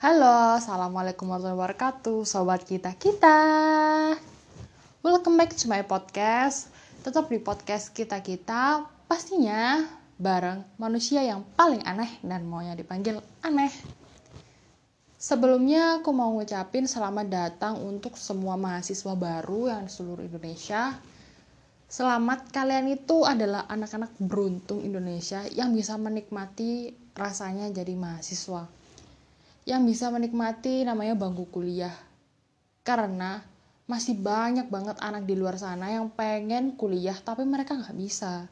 Halo, Assalamualaikum warahmatullahi wabarakatuh Sobat kita-kita Welcome back to my podcast. Tetap di podcast kita-kita Pastinya bareng manusia yang paling aneh Dan maunya dipanggil aneh. Sebelumnya aku mau ngucapin selamat datang untuk semua mahasiswa baru yang di seluruh Indonesia. Selamat kalian itu adalah anak-anak beruntung Indonesia yang bisa menikmati rasanya jadi mahasiswa yang bisa menikmati namanya bangku kuliah. Karena masih banyak banget anak di luar sana yang pengen kuliah tapi mereka nggak bisa.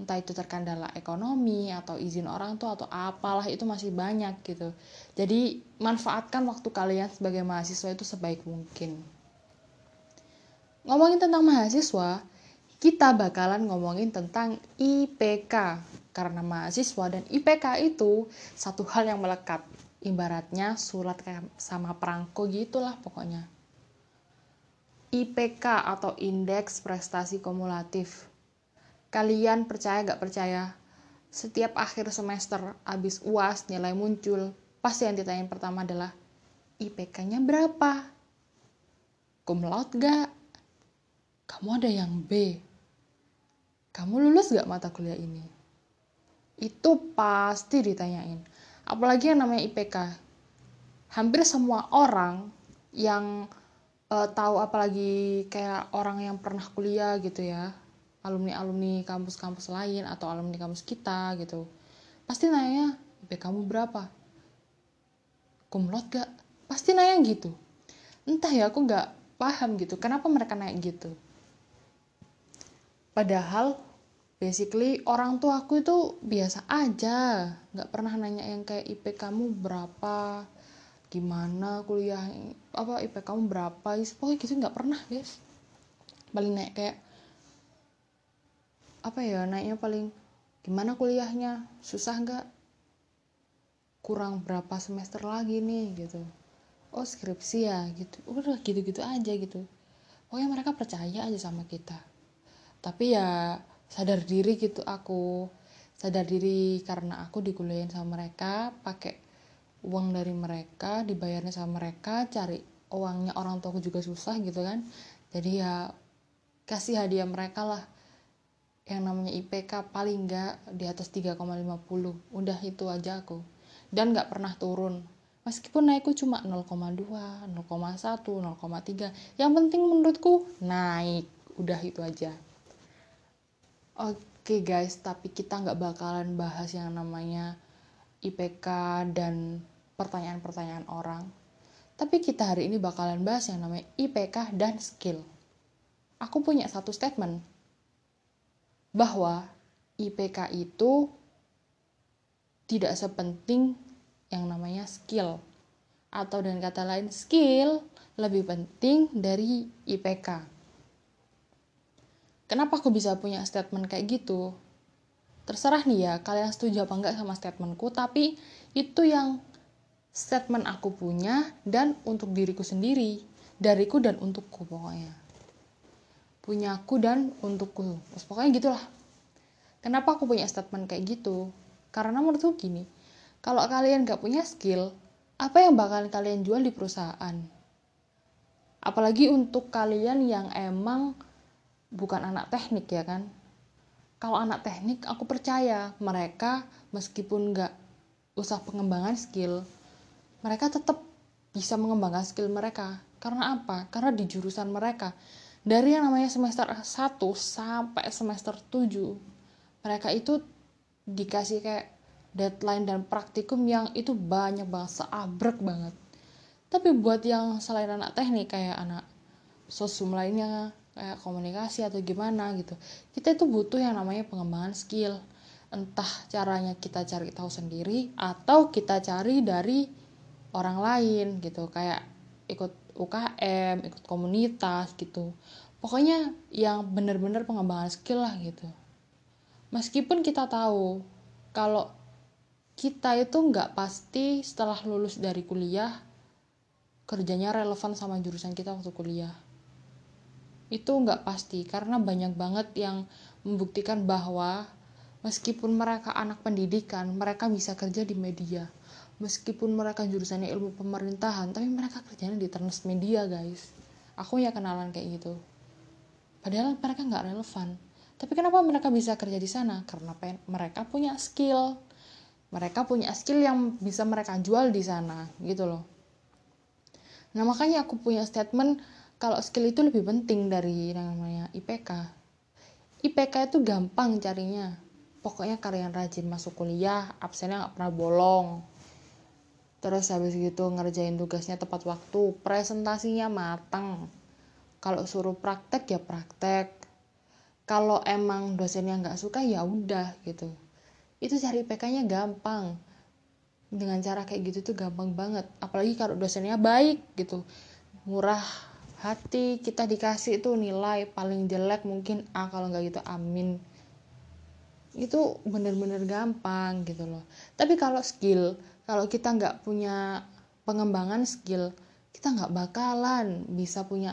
Entah itu terkendala ekonomi atau izin orang tua atau apalah itu masih banyak gitu. Jadi manfaatkan waktu kalian sebagai mahasiswa itu sebaik mungkin. Ngomongin tentang mahasiswa, kita bakalan ngomongin tentang IPK. Karena mahasiswa dan IPK itu satu hal yang melekat ibaratnya surat sama perangko gitulah pokoknya. IPK atau Indeks Prestasi Kumulatif. Kalian percaya gak percaya? Setiap akhir semester abis UAS nilai muncul, pasti yang ditanyain pertama adalah IPK-nya berapa? Cum gak? Kamu ada yang B? Kamu lulus gak mata kuliah ini? Itu pasti ditanyain apalagi yang namanya IPK hampir semua orang yang uh, tahu apalagi kayak orang yang pernah kuliah gitu ya alumni alumni kampus-kampus lain atau alumni kampus kita gitu pasti nanya IP kamu berapa? Kumlot gak pasti nanya gitu. Entah ya aku nggak paham gitu kenapa mereka naik gitu. Padahal basically orang tua aku itu biasa aja. Nggak pernah nanya yang kayak IP kamu berapa gimana kuliah apa IP kamu berapa pokoknya gitu nggak pernah guys. Paling naik kayak apa ya naiknya paling gimana kuliahnya? Susah nggak? Kurang berapa semester lagi nih gitu. Oh skripsi ya? Gitu. Udah gitu-gitu aja gitu. Pokoknya mereka percaya aja sama kita. Tapi ya sadar diri gitu aku. Sadar diri karena aku dikuliahin sama mereka pakai uang dari mereka dibayarnya sama mereka cari uangnya orang tuaku juga susah gitu kan. Jadi ya kasih hadiah mereka lah. Yang namanya IPK paling enggak di atas 3,50 udah itu aja aku. Dan nggak pernah turun. Meskipun naikku cuma 0,2 0,1 0,3 yang penting menurutku naik. Udah itu aja Oke okay guys, tapi kita nggak bakalan bahas yang namanya IPK dan pertanyaan-pertanyaan orang. Tapi kita hari ini bakalan bahas yang namanya IPK dan skill. Aku punya satu statement bahwa IPK itu tidak sepenting yang namanya skill. Atau dengan kata lain, skill lebih penting dari IPK. Kenapa aku bisa punya statement kayak gitu? Terserah nih ya, kalian setuju apa enggak sama statementku, tapi itu yang statement aku punya dan untuk diriku sendiri. Dariku dan untukku pokoknya. Punyaku dan untukku. Terus pokoknya gitulah. Kenapa aku punya statement kayak gitu? Karena menurutku gini, kalau kalian gak punya skill, apa yang bakal kalian jual di perusahaan? Apalagi untuk kalian yang emang bukan anak teknik ya kan? Kalau anak teknik aku percaya mereka meskipun nggak usah pengembangan skill mereka tetap bisa mengembangkan skill mereka. Karena apa? Karena di jurusan mereka. Dari yang namanya semester 1 sampai semester 7 mereka itu dikasih kayak deadline dan praktikum yang itu banyak banget seabrek banget. Tapi buat yang selain anak teknik kayak anak sosum lainnya kayak komunikasi atau gimana gitu. Kita itu butuh yang namanya pengembangan skill. Entah caranya kita cari tahu sendiri atau kita cari dari orang lain gitu. Kayak ikut UKM ikut komunitas gitu. Pokoknya yang benar-benar pengembangan skill lah gitu. Meskipun kita tahu kalau kita itu nggak pasti setelah lulus dari kuliah kerjanya relevan sama jurusan kita waktu kuliah itu nggak pasti karena banyak banget yang membuktikan bahwa meskipun mereka anak pendidikan mereka bisa kerja di media. Meskipun mereka jurusannya ilmu pemerintahan tapi mereka kerjanya di transmedia guys. Aku ya kenalan kayak gitu. Padahal mereka nggak relevan. Tapi kenapa mereka bisa kerja di sana? Karena mereka punya skill. Mereka punya skill yang bisa mereka jual di sana gitu loh. Nah makanya aku punya statement kalau skill itu lebih penting dari yang namanya IPK IPK itu gampang carinya. Pokoknya kalian rajin masuk kuliah absennya nggak pernah bolong. Terus habis gitu ngerjain tugasnya tepat waktu presentasinya matang. Kalau suruh praktek ya praktek. Kalau emang dosennya nggak suka ya udah gitu. Itu cari PK-nya gampang. Dengan cara kayak gitu tuh gampang banget. Apalagi kalau dosennya baik gitu. Murah hati kita dikasih tuh nilai paling jelek mungkin A kalau nggak gitu amin. Itu bener-bener gampang gitu loh. Tapi kalau skill kalau kita nggak punya pengembangan skill kita nggak bakalan bisa punya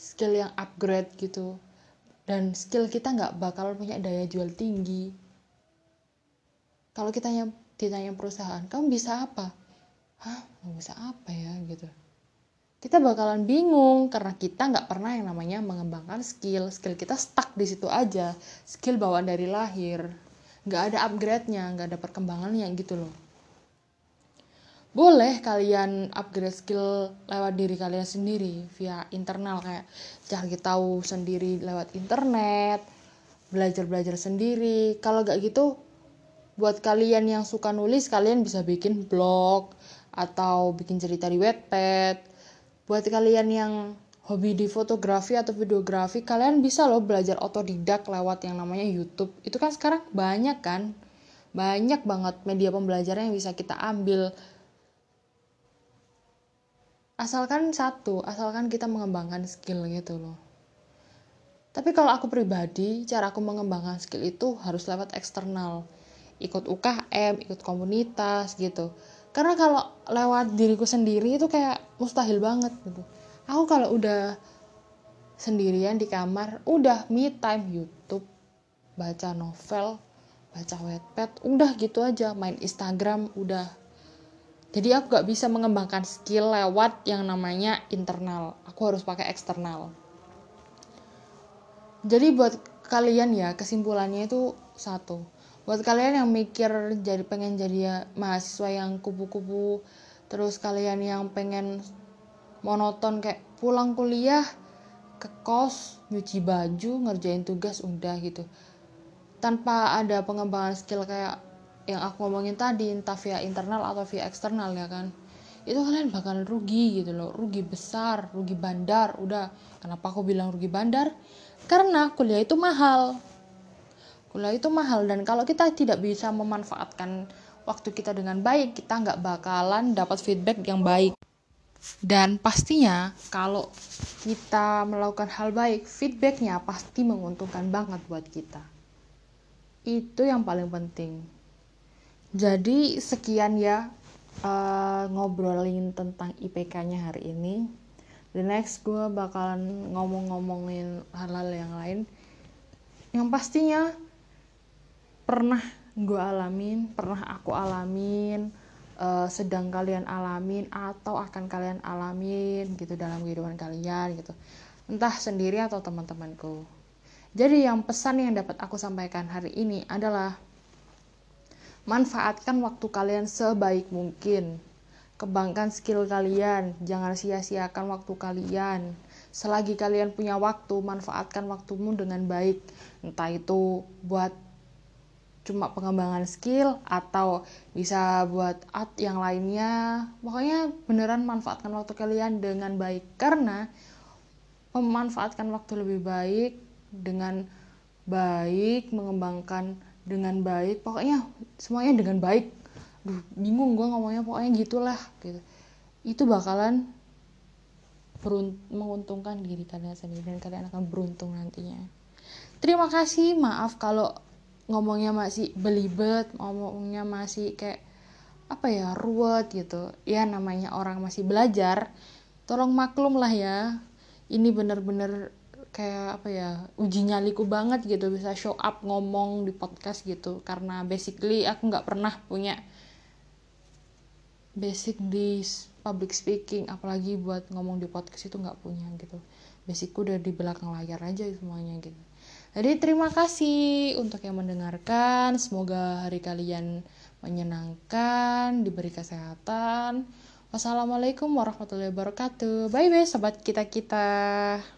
skill yang upgrade gitu. Dan skill kita nggak bakal punya daya jual tinggi. Kalau kita ditanya perusahaan kamu bisa apa? Hah? Nggak bisa apa ya? gitu kita bakalan bingung karena kita nggak pernah yang namanya mengembangkan skill. Skill kita stuck di situ aja. Skill bawaan dari lahir. Nggak ada upgrade-nya nggak ada perkembangannya gitu loh. Boleh kalian upgrade skill lewat diri kalian sendiri via internal. Kayak cari tahu sendiri lewat internet belajar-belajar sendiri. Kalau gak gitu buat kalian yang suka nulis kalian bisa bikin blog atau bikin cerita di Wattpad buat kalian yang hobi di fotografi atau videografi kalian bisa loh belajar otodidak lewat yang namanya YouTube. Itu kan sekarang banyak kan? Banyak banget media pembelajaran yang bisa kita ambil. Asalkan satu asalkan kita mengembangkan skill gitu loh. Tapi kalau aku pribadi cara aku mengembangkan skill itu harus lewat eksternal. Ikut UKM ikut komunitas gitu karena kalau lewat diriku sendiri itu kayak mustahil banget gitu. Aku kalau udah sendirian di kamar udah me time YouTube baca novel baca wetpad udah gitu aja main Instagram udah. Jadi aku gak bisa mengembangkan skill lewat yang namanya internal. Aku harus pakai eksternal. Jadi buat kalian ya kesimpulannya itu satu buat kalian yang mikir jadi pengen jadi ya mahasiswa yang kupu-kupu terus kalian yang pengen monoton kayak pulang kuliah ke kos nyuci baju ngerjain tugas udah gitu. Tanpa ada pengembangan skill kayak yang aku ngomongin tadi entah via internal atau via eksternal ya kan. Itu kalian bakal rugi gitu loh. Rugi besar rugi bandar udah. Kenapa aku bilang rugi bandar? Karena kuliah itu mahal kuliah itu mahal dan kalau kita tidak bisa memanfaatkan waktu kita dengan baik kita nggak bakalan dapat feedback yang baik dan pastinya kalau kita melakukan hal baik feedbacknya pasti menguntungkan banget buat kita itu yang paling penting jadi sekian ya uh, ngobrolin tentang IPK-nya hari ini. The next gue bakalan ngomong-ngomongin hal-hal yang lain. Yang pastinya pernah gue alamin, pernah aku alamin, uh, sedang kalian alamin atau akan kalian alamin gitu dalam kehidupan kalian gitu. Entah sendiri atau teman-temanku. Jadi yang pesan yang dapat aku sampaikan hari ini adalah Manfaatkan waktu kalian sebaik mungkin. Kembangkan skill kalian, jangan sia-siakan waktu kalian. Selagi kalian punya waktu, manfaatkan waktumu dengan baik. Entah itu buat cuma pengembangan skill atau bisa buat art yang lainnya. Pokoknya beneran manfaatkan waktu kalian dengan baik. Karena memanfaatkan waktu lebih baik dengan baik mengembangkan dengan baik pokoknya semuanya dengan baik. Duh, bingung gue ngomongnya pokoknya gitulah gitu. Itu bakalan menguntungkan diri kalian sendiri dan kalian akan beruntung nantinya. Terima kasih maaf kalau ngomongnya masih belibet ngomongnya masih kayak apa ya ruwet gitu. Ya namanya orang masih belajar tolong maklum lah ya. Ini bener-bener kayak apa ya uji nyaliku banget gitu. Bisa show up ngomong di podcast gitu. Karena basically aku nggak pernah punya basic di public speaking. Apalagi buat ngomong di podcast itu nggak punya gitu. Basicku udah di belakang layar aja semuanya gitu jadi terima kasih untuk yang mendengarkan. Semoga hari kalian menyenangkan diberi kesehatan. Wassalamualaikum warahmatullahi wabarakatuh. Bye bye sobat kita kita